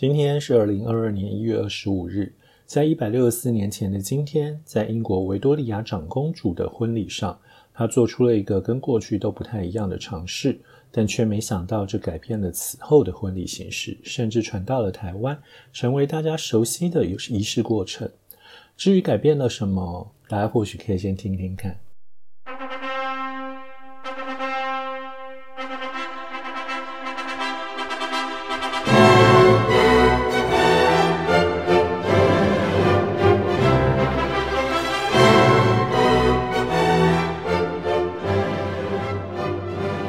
今天是二零二二年一月二十五日，在一百六十四年前的今天，在英国维多利亚长公主的婚礼上，她做出了一个跟过去都不太一样的尝试，但却没想到这改变了此后的婚礼形式，甚至传到了台湾，成为大家熟悉的仪式过程。至于改变了什么，大家或许可以先听听看。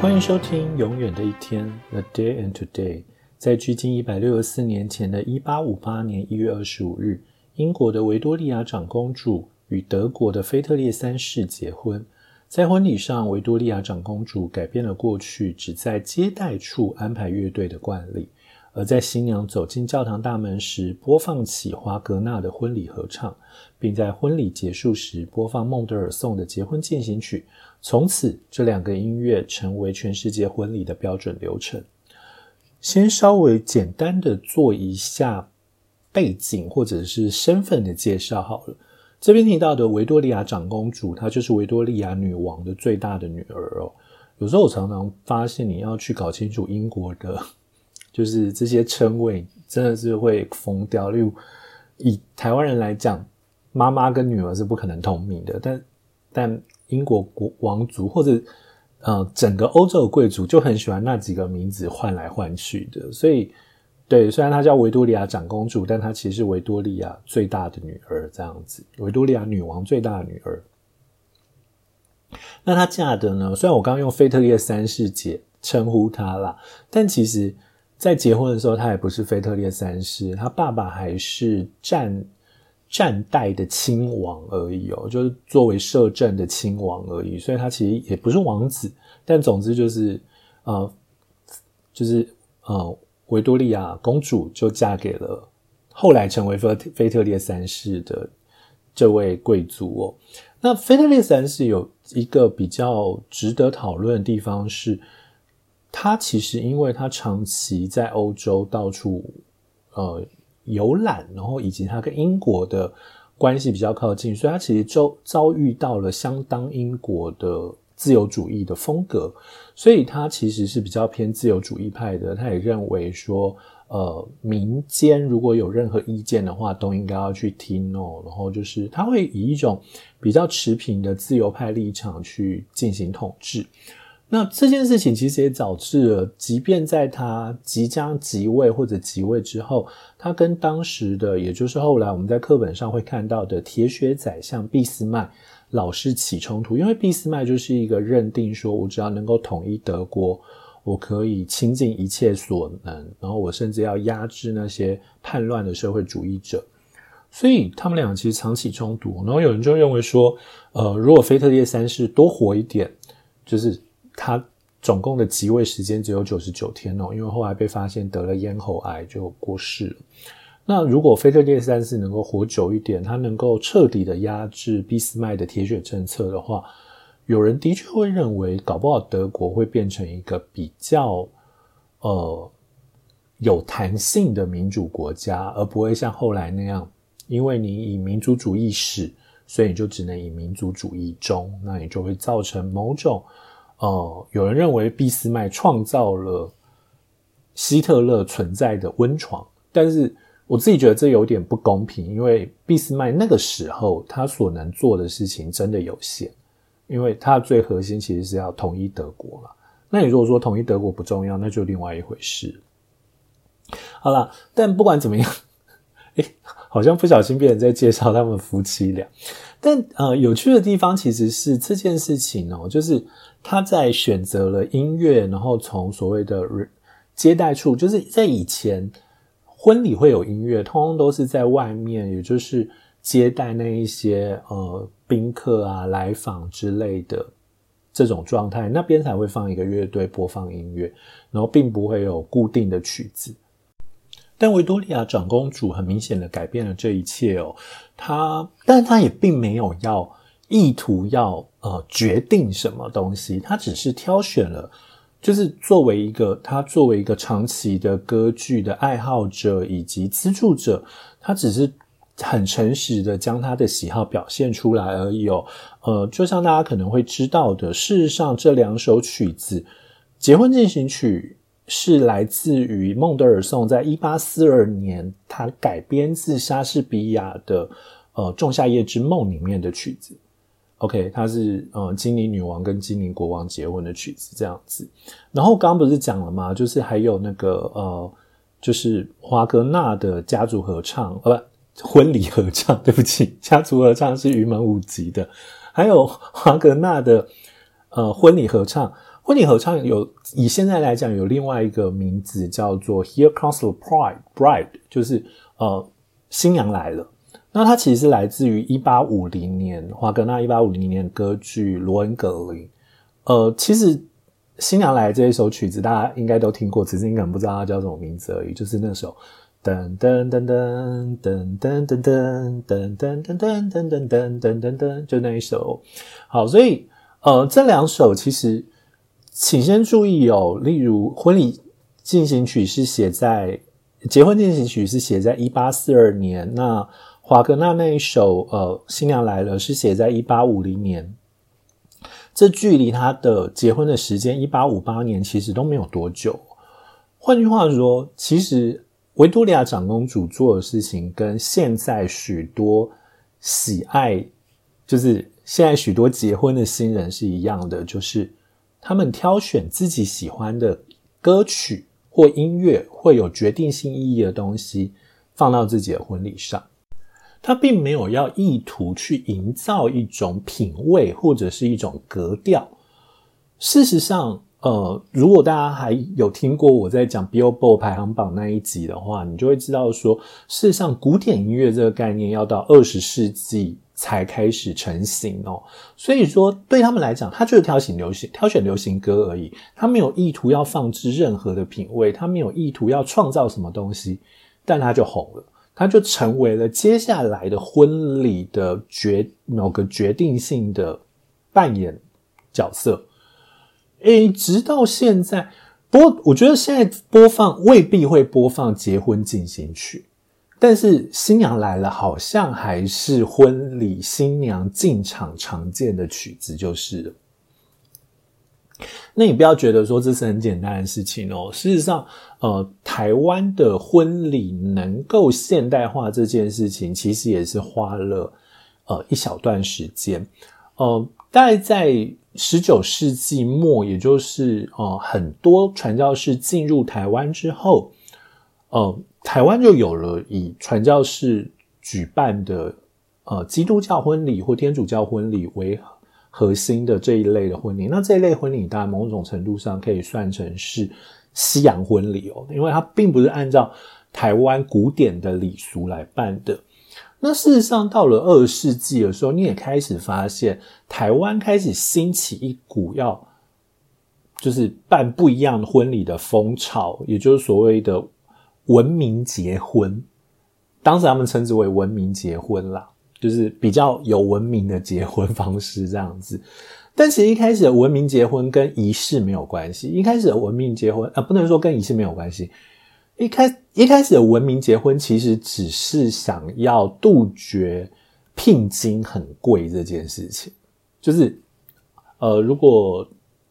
欢迎收听《永远的一天》（The Day and Today）。在距今一百六十四年前的一八五八年一月二十五日，英国的维多利亚长公主与德国的腓特烈三世结婚。在婚礼上，维多利亚长公主改变了过去只在接待处安排乐队的惯例，而在新娘走进教堂大门时，播放起华格纳的婚礼合唱，并在婚礼结束时播放孟德尔颂的结婚进行曲。从此，这两个音乐成为全世界婚礼的标准流程。先稍微简单的做一下背景或者是身份的介绍好了。这边提到的维多利亚长公主，她就是维多利亚女王的最大的女儿哦。有时候我常常发现，你要去搞清楚英国的，就是这些称谓，真的是会疯掉。例如，以台湾人来讲，妈妈跟女儿是不可能同名的，但但。英国国王族或者呃整个欧洲的贵族就很喜欢那几个名字换来换去的，所以对，虽然她叫维多利亚长公主，但她其实是维多利亚最大的女儿，这样子，维多利亚女王最大的女儿。那她嫁的呢？虽然我刚刚用菲特烈三世姐称呼她啦，但其实在结婚的时候，她也不是腓特烈三世，她爸爸还是战。战代的亲王而已哦，就是作为摄政的亲王而已，所以他其实也不是王子，但总之就是呃，就是呃，维多利亚公主就嫁给了后来成为菲菲特烈三世的这位贵族哦。那菲特烈三世有一个比较值得讨论的地方是，他其实因为他长期在欧洲到处呃。游览，然后以及他跟英国的关系比较靠近，所以他其实遭遭遇到了相当英国的自由主义的风格，所以他其实是比较偏自由主义派的。他也认为说，呃，民间如果有任何意见的话，都应该要去听哦。然后就是他会以一种比较持平的自由派立场去进行统治。那这件事情其实也导致了，即便在他即将即位或者即位之后，他跟当时的，也就是后来我们在课本上会看到的铁血宰相俾斯麦老是起冲突，因为俾斯麦就是一个认定说，我只要能够统一德国，我可以倾尽一切所能，然后我甚至要压制那些叛乱的社会主义者，所以他们俩其实常起冲突。然后有人就认为说，呃，如果腓特烈三世多活一点，就是。他总共的即位时间只有九十九天哦，因为后来被发现得了咽喉癌就过世了。那如果腓特烈三世能够活久一点，他能够彻底的压制俾斯麦的铁血政策的话，有人的确会认为，搞不好德国会变成一个比较呃有弹性的民主国家，而不会像后来那样，因为你以民族主义史，所以你就只能以民族主义中，那你就会造成某种。哦，有人认为俾斯麦创造了希特勒存在的温床，但是我自己觉得这有点不公平，因为俾斯麦那个时候他所能做的事情真的有限，因为他最核心其实是要统一德国嘛。那你如果说统一德国不重要，那就另外一回事。好了，但不管怎么样，哎，好像不小心别人在介绍他们夫妻俩。但呃，有趣的地方其实是这件事情哦，就是他在选择了音乐，然后从所谓的接待处，就是在以前婚礼会有音乐，通通都是在外面，也就是接待那一些呃宾客啊来访之类的这种状态，那边才会放一个乐队播放音乐，然后并不会有固定的曲子。但维多利亚长公主很明显的改变了这一切哦，她，但她也并没有要意图要呃决定什么东西，他只是挑选了就是作为一个他作为一个长期的歌剧的爱好者以及资助者，他只是很诚实的将他的喜好表现出来而已哦。呃，就像大家可能会知道的，事实上这两首曲子《结婚进行曲》是来自于孟德尔颂在一八四二年他改编自莎士比亚的呃《仲夏夜之梦》里面的曲子。OK，它是呃精灵女王跟精灵国王结婚的曲子这样子。然后刚刚不是讲了吗？就是还有那个呃，就是华格纳的家族合唱，呃不，婚礼合唱。对不起，家族合唱是云门舞集的。还有华格纳的呃婚礼合唱，婚礼合唱有以现在来讲有另外一个名字叫做 Here Comes the Bride，Bride 就是呃新娘来了。那它其实是来自于一八五零年华格纳一八五零年歌剧《罗恩格林》。呃，其实《新娘来》这一首曲子大家应该都听过，只是你可能不知道它叫什么名字而已。就是那首噔噔噔噔噔噔噔噔噔噔噔噔噔噔噔噔噔噔，就那一首。好，所以呃，这两首其实请先注意哦。例如《婚礼进行曲》是写在《结婚进行曲》是写在一八四二年。那华格纳那一首，呃，新娘来了是写在一八五零年，这距离他的结婚的时间一八五八年其实都没有多久。换句话说，其实维多利亚长公主做的事情跟现在许多喜爱，就是现在许多结婚的新人是一样的，就是他们挑选自己喜欢的歌曲或音乐，会有决定性意义的东西放到自己的婚礼上。他并没有要意图去营造一种品味或者是一种格调。事实上，呃，如果大家还有听过我在讲 Billboard 排行榜那一集的话，你就会知道说，事实上，古典音乐这个概念要到二十世纪才开始成型哦。所以说，对他们来讲，他就是挑选流行、挑选流行歌而已，他没有意图要放置任何的品味，他没有意图要创造什么东西，但他就红了。他就成为了接下来的婚礼的决某个决定性的扮演角色，诶，直到现在，不过我觉得现在播放未必会播放结婚进行曲，但是新娘来了，好像还是婚礼新娘进场常见的曲子，就是了。那你不要觉得说这是很简单的事情哦。事实上，呃，台湾的婚礼能够现代化这件事情，其实也是花了呃一小段时间。呃，大概在十九世纪末，也就是呃很多传教士进入台湾之后，呃，台湾就有了以传教士举办的呃基督教婚礼或天主教婚礼为。核心的这一类的婚礼，那这一类婚礼当然某种程度上可以算成是西洋婚礼哦，因为它并不是按照台湾古典的礼俗来办的。那事实上，到了二世纪的时候，你也开始发现台湾开始兴起一股要就是办不一样婚礼的风潮，也就是所谓的文明结婚，当时他们称之为文明结婚啦。就是比较有文明的结婚方式这样子，但其实一开始的文明结婚跟仪式没有关系。一开始的文明结婚啊，不能说跟仪式没有关系。一开一开始的文明结婚其实只是想要杜绝聘金很贵这件事情。就是呃，如果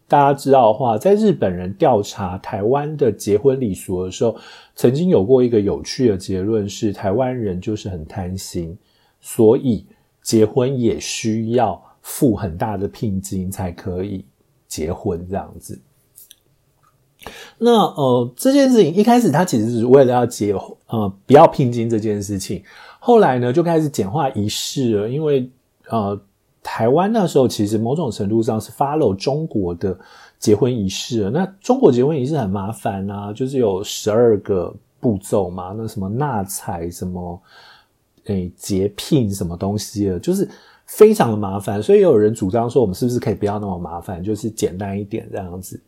大家知道的话，在日本人调查台湾的结婚礼俗的时候，曾经有过一个有趣的结论是，台湾人就是很贪心。所以结婚也需要付很大的聘金才可以结婚这样子。那呃这件事情一开始他其实是为了要结呃不要聘金这件事情，后来呢就开始简化仪式了，因为呃台湾那时候其实某种程度上是 follow 中国的结婚仪式。那中国结婚仪式很麻烦啊，就是有十二个步骤嘛，那什么纳采什么。诶，结聘什么东西了，就是非常的麻烦，所以有人主张说，我们是不是可以不要那么麻烦，就是简单一点这样子。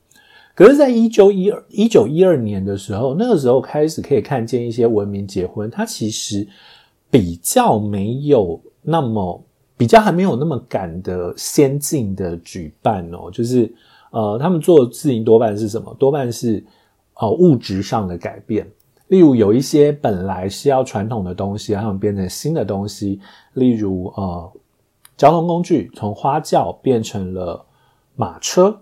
可是，在一九一二一九一二年的时候，那个时候开始可以看见一些文明结婚，它其实比较没有那么比较还没有那么赶的先进的举办哦，就是呃，他们做的事情多半是什么？多半是呃物质上的改变。例如有一些本来是要传统的东西，然后变成新的东西。例如呃，交通工具从花轿变成了马车，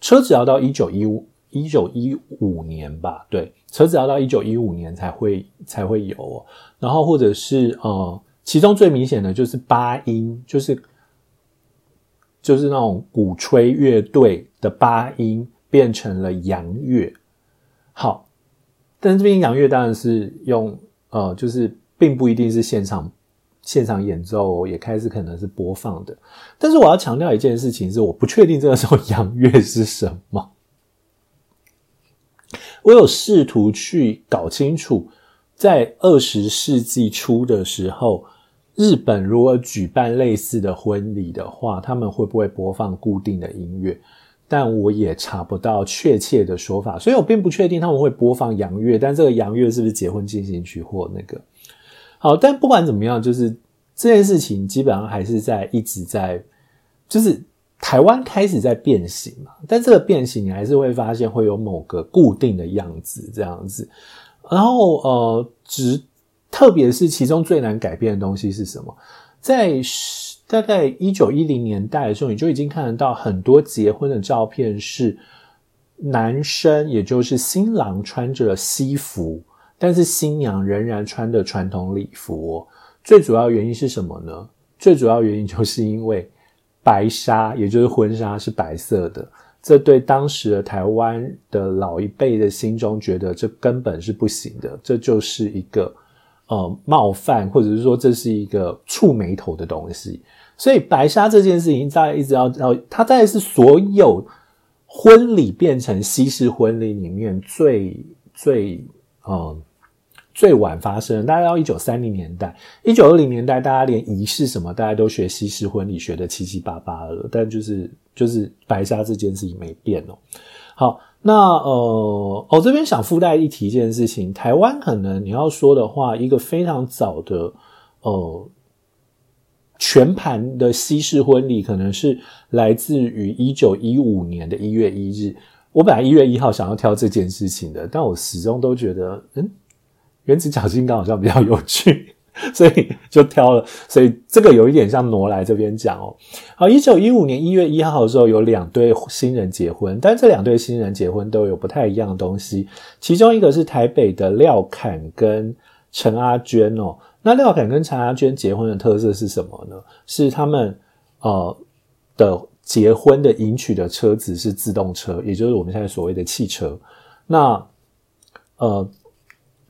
车子要到一九一五一九一五年吧？对，车子要到一九一五年才会才会有。然后或者是呃，其中最明显的就是八音，就是就是那种鼓吹乐队的八音变成了洋乐。好，但这边洋乐当然是用呃，就是并不一定是现场现场演奏，也开始可能是播放的。但是我要强调一件事情是，我不确定这个时候洋乐是什么。我有试图去搞清楚。在二十世纪初的时候，日本如果举办类似的婚礼的话，他们会不会播放固定的音乐？但我也查不到确切的说法，所以我并不确定他们会播放洋乐。但这个洋乐是不是结婚进行曲或那个？好，但不管怎么样，就是这件事情基本上还是在一直在，就是台湾开始在变形嘛。但这个变形，你还是会发现会有某个固定的样子，这样子。然后，呃，只特别是其中最难改变的东西是什么？在大概一九一零年代的时候，你就已经看得到很多结婚的照片，是男生，也就是新郎穿着西服，但是新娘仍然穿的传统礼服。最主要原因是什么呢？最主要原因就是因为白纱，也就是婚纱是白色的。这对当时的台湾的老一辈的心中觉得这根本是不行的，这就是一个呃冒犯，或者是说这是一个触眉头的东西。所以白纱这件事情在一直要要，它在是所有婚礼变成西式婚礼里面最最嗯。最晚发生，大概到一九三零年代，一九二零年代，大家连仪式什么，大家都学西式婚礼，学的七七八八了。但就是就是白纱这件事情没变哦。好，那呃，我这边想附带一提一件事情，台湾可能你要说的话，一个非常早的呃全盘的西式婚礼，可能是来自于一九一五年的一月一日。我本来一月一号想要挑这件事情的，但我始终都觉得，嗯。原子角金刚好像比较有趣，所以就挑了。所以这个有一点像挪来这边讲哦。好，一九一五年一月一号的时候，有两对新人结婚，但这两对新人结婚都有不太一样的东西。其中一个是台北的廖侃跟陈阿娟哦。那廖侃跟陈阿娟结婚的特色是什么呢？是他们呃的结婚的迎娶的车子是自动车，也就是我们现在所谓的汽车。那呃。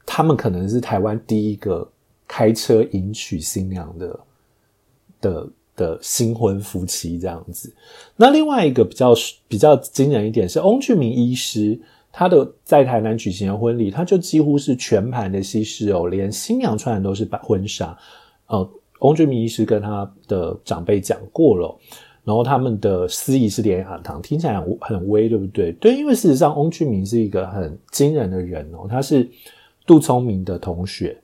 他们可能是台湾第一个开车迎娶新娘的的的新婚夫妻这样子。那另外一个比较比较惊人一点是翁俊明医师，他的在台南举行的婚礼，他就几乎是全盘的西式哦，连新娘穿的都是白婚纱。呃，翁俊明医师跟他的长辈讲过了，然后他们的司仪是连雅堂，听起来很很威，对不对？对，因为事实上翁俊明是一个很惊人的人哦，他是。杜聪明的同学，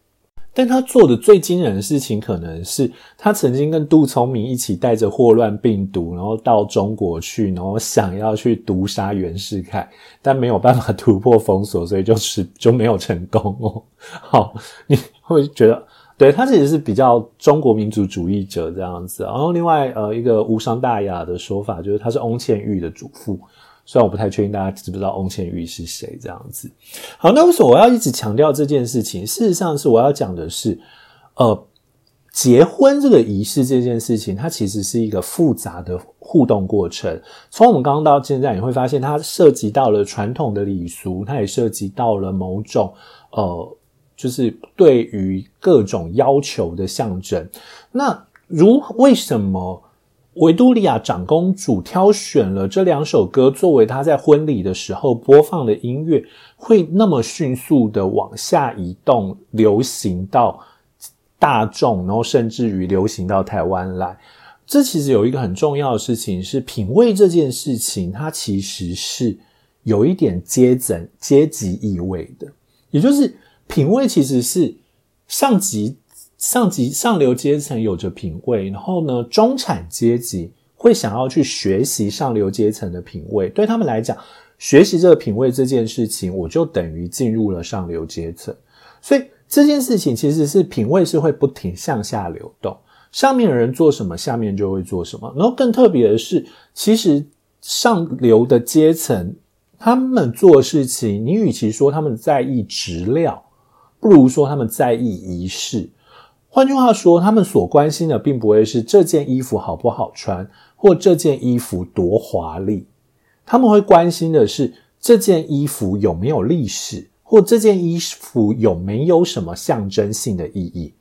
但他做的最惊人的事情，可能是他曾经跟杜聪明一起带着霍乱病毒，然后到中国去，然后想要去毒杀袁世凯，但没有办法突破封锁，所以就是就没有成功哦。好，你会觉得，对他其实是比较中国民族主义者这样子。然后另外，呃，一个无伤大雅的说法，就是他是翁倩玉的祖父。虽然我不太确定大家知不知道翁倩玉是谁，这样子。好，那为什么我要一直强调这件事情？事实上是我要讲的是，呃，结婚这个仪式这件事情，它其实是一个复杂的互动过程。从我们刚刚到现在，你会发现它涉及到了传统的礼俗，它也涉及到了某种呃，就是对于各种要求的象征。那如为什么？维多利亚长公主挑选了这两首歌作为她在婚礼的时候播放的音乐，会那么迅速的往下移动，流行到大众，然后甚至于流行到台湾来。这其实有一个很重要的事情是品味这件事情，它其实是有一点阶层阶级意味的，也就是品味其实是上级。上级上流阶层有着品味，然后呢，中产阶级会想要去学习上流阶层的品味。对他们来讲，学习这个品味这件事情，我就等于进入了上流阶层。所以这件事情其实是品味是会不停向下流动，上面的人做什么，下面就会做什么。然后更特别的是，其实上流的阶层他们做事情，你与其说他们在意质量，不如说他们在意仪式。换句话说，他们所关心的并不会是这件衣服好不好穿，或这件衣服多华丽，他们会关心的是这件衣服有没有历史。或这件衣服有没有什么象征性的意义？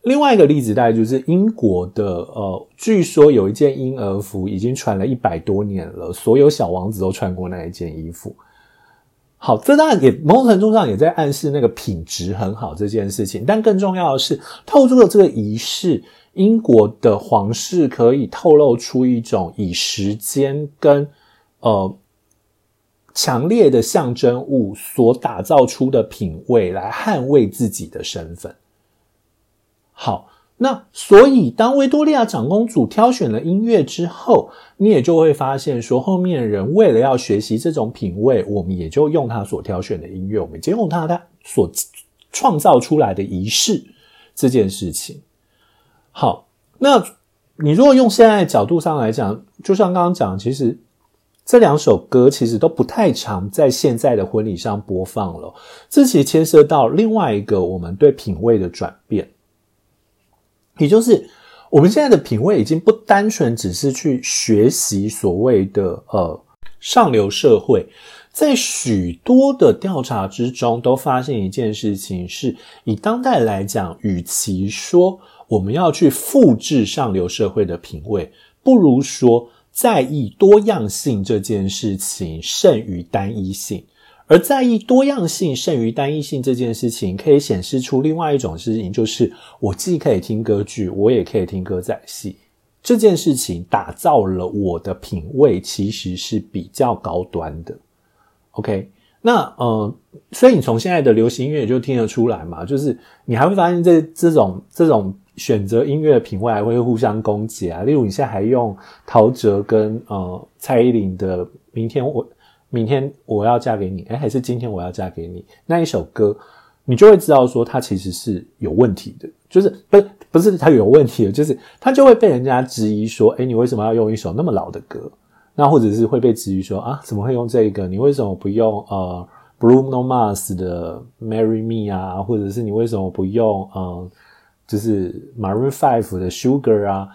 另外一个例子，大概就是英国的，呃，据说有一件婴儿服已经传了一百多年了，所有小王子都穿过那一件衣服。好，这当然也某种程度上也在暗示那个品质很好这件事情。但更重要的是，透出了这个仪式，英国的皇室可以透露出一种以时间跟呃。强烈的象征物所打造出的品味，来捍卫自己的身份。好，那所以当维多利亚长公主挑选了音乐之后，你也就会发现说，后面人为了要学习这种品味，我们也就用他所挑选的音乐，我们就用他他所创造出来的仪式这件事情。好，那你如果用现在角度上来讲，就像刚刚讲，其实。这两首歌其实都不太常在现在的婚礼上播放了，这其实牵涉到另外一个我们对品味的转变，也就是我们现在的品味已经不单纯只是去学习所谓的呃上流社会，在许多的调查之中都发现一件事情，是以当代来讲，与其说我们要去复制上流社会的品味，不如说。在意多样性这件事情胜于单一性，而在意多样性胜于单一性这件事情，可以显示出另外一种事情，就是我既可以听歌剧，我也可以听歌仔戏。这件事情打造了我的品味，其实是比较高端的。OK，那呃，所以你从现在的流行音乐就听得出来嘛，就是你还会发现这这种这种。选择音乐的品味还会互相攻击啊！例如，你现在还用陶喆跟呃蔡依林的《明天我明天我要嫁给你》，哎，还是今天我要嫁给你那一首歌，你就会知道说它其实是有问题的，就是不是不是它有问题的，就是它就会被人家质疑说，哎，你为什么要用一首那么老的歌？那或者是会被质疑说啊，怎么会用这个？你为什么不用呃 Bruno Mars 的《Marry Me》啊？或者是你为什么不用呃？就是 Maroon Five 的 Sugar 啊，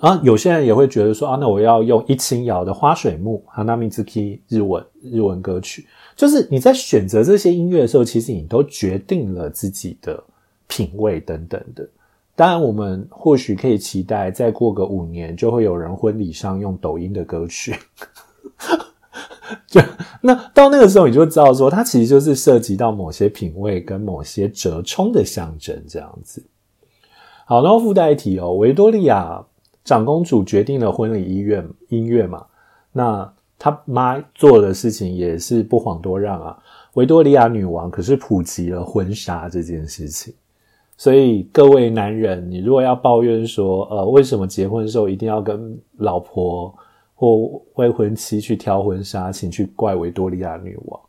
啊，有些人也会觉得说啊，那我要用一清瑶的花水木 Hanamizuki 日文日文歌曲。就是你在选择这些音乐的时候，其实你都决定了自己的品味等等的。当然，我们或许可以期待，再过个五年，就会有人婚礼上用抖音的歌曲。就那到那个时候，你就知道说，它其实就是涉及到某些品味跟某些折冲的象征这样子。好，然后附带一提哦，维多利亚长公主决定了婚礼音乐音乐嘛，那她妈做的事情也是不遑多让啊。维多利亚女王可是普及了婚纱这件事情，所以各位男人，你如果要抱怨说，呃，为什么结婚的时候一定要跟老婆或未婚妻去挑婚纱，请去怪维多利亚女王。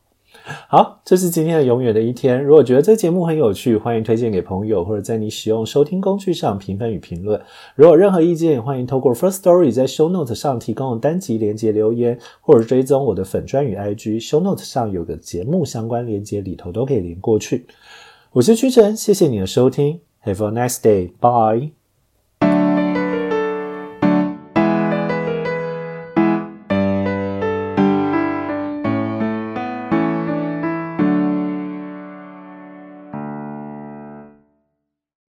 好，这是今天的永远的一天。如果觉得这节目很有趣，欢迎推荐给朋友，或者在你使用收听工具上评分与评论。如果有任何意见，欢迎透过 First Story 在 Show Note 上提供单集连接留言，或者追踪我的粉专与 IG。Show Note 上有个节目相关连接，里头都可以连过去。我是屈臣，谢谢你的收听，Have a nice day，bye。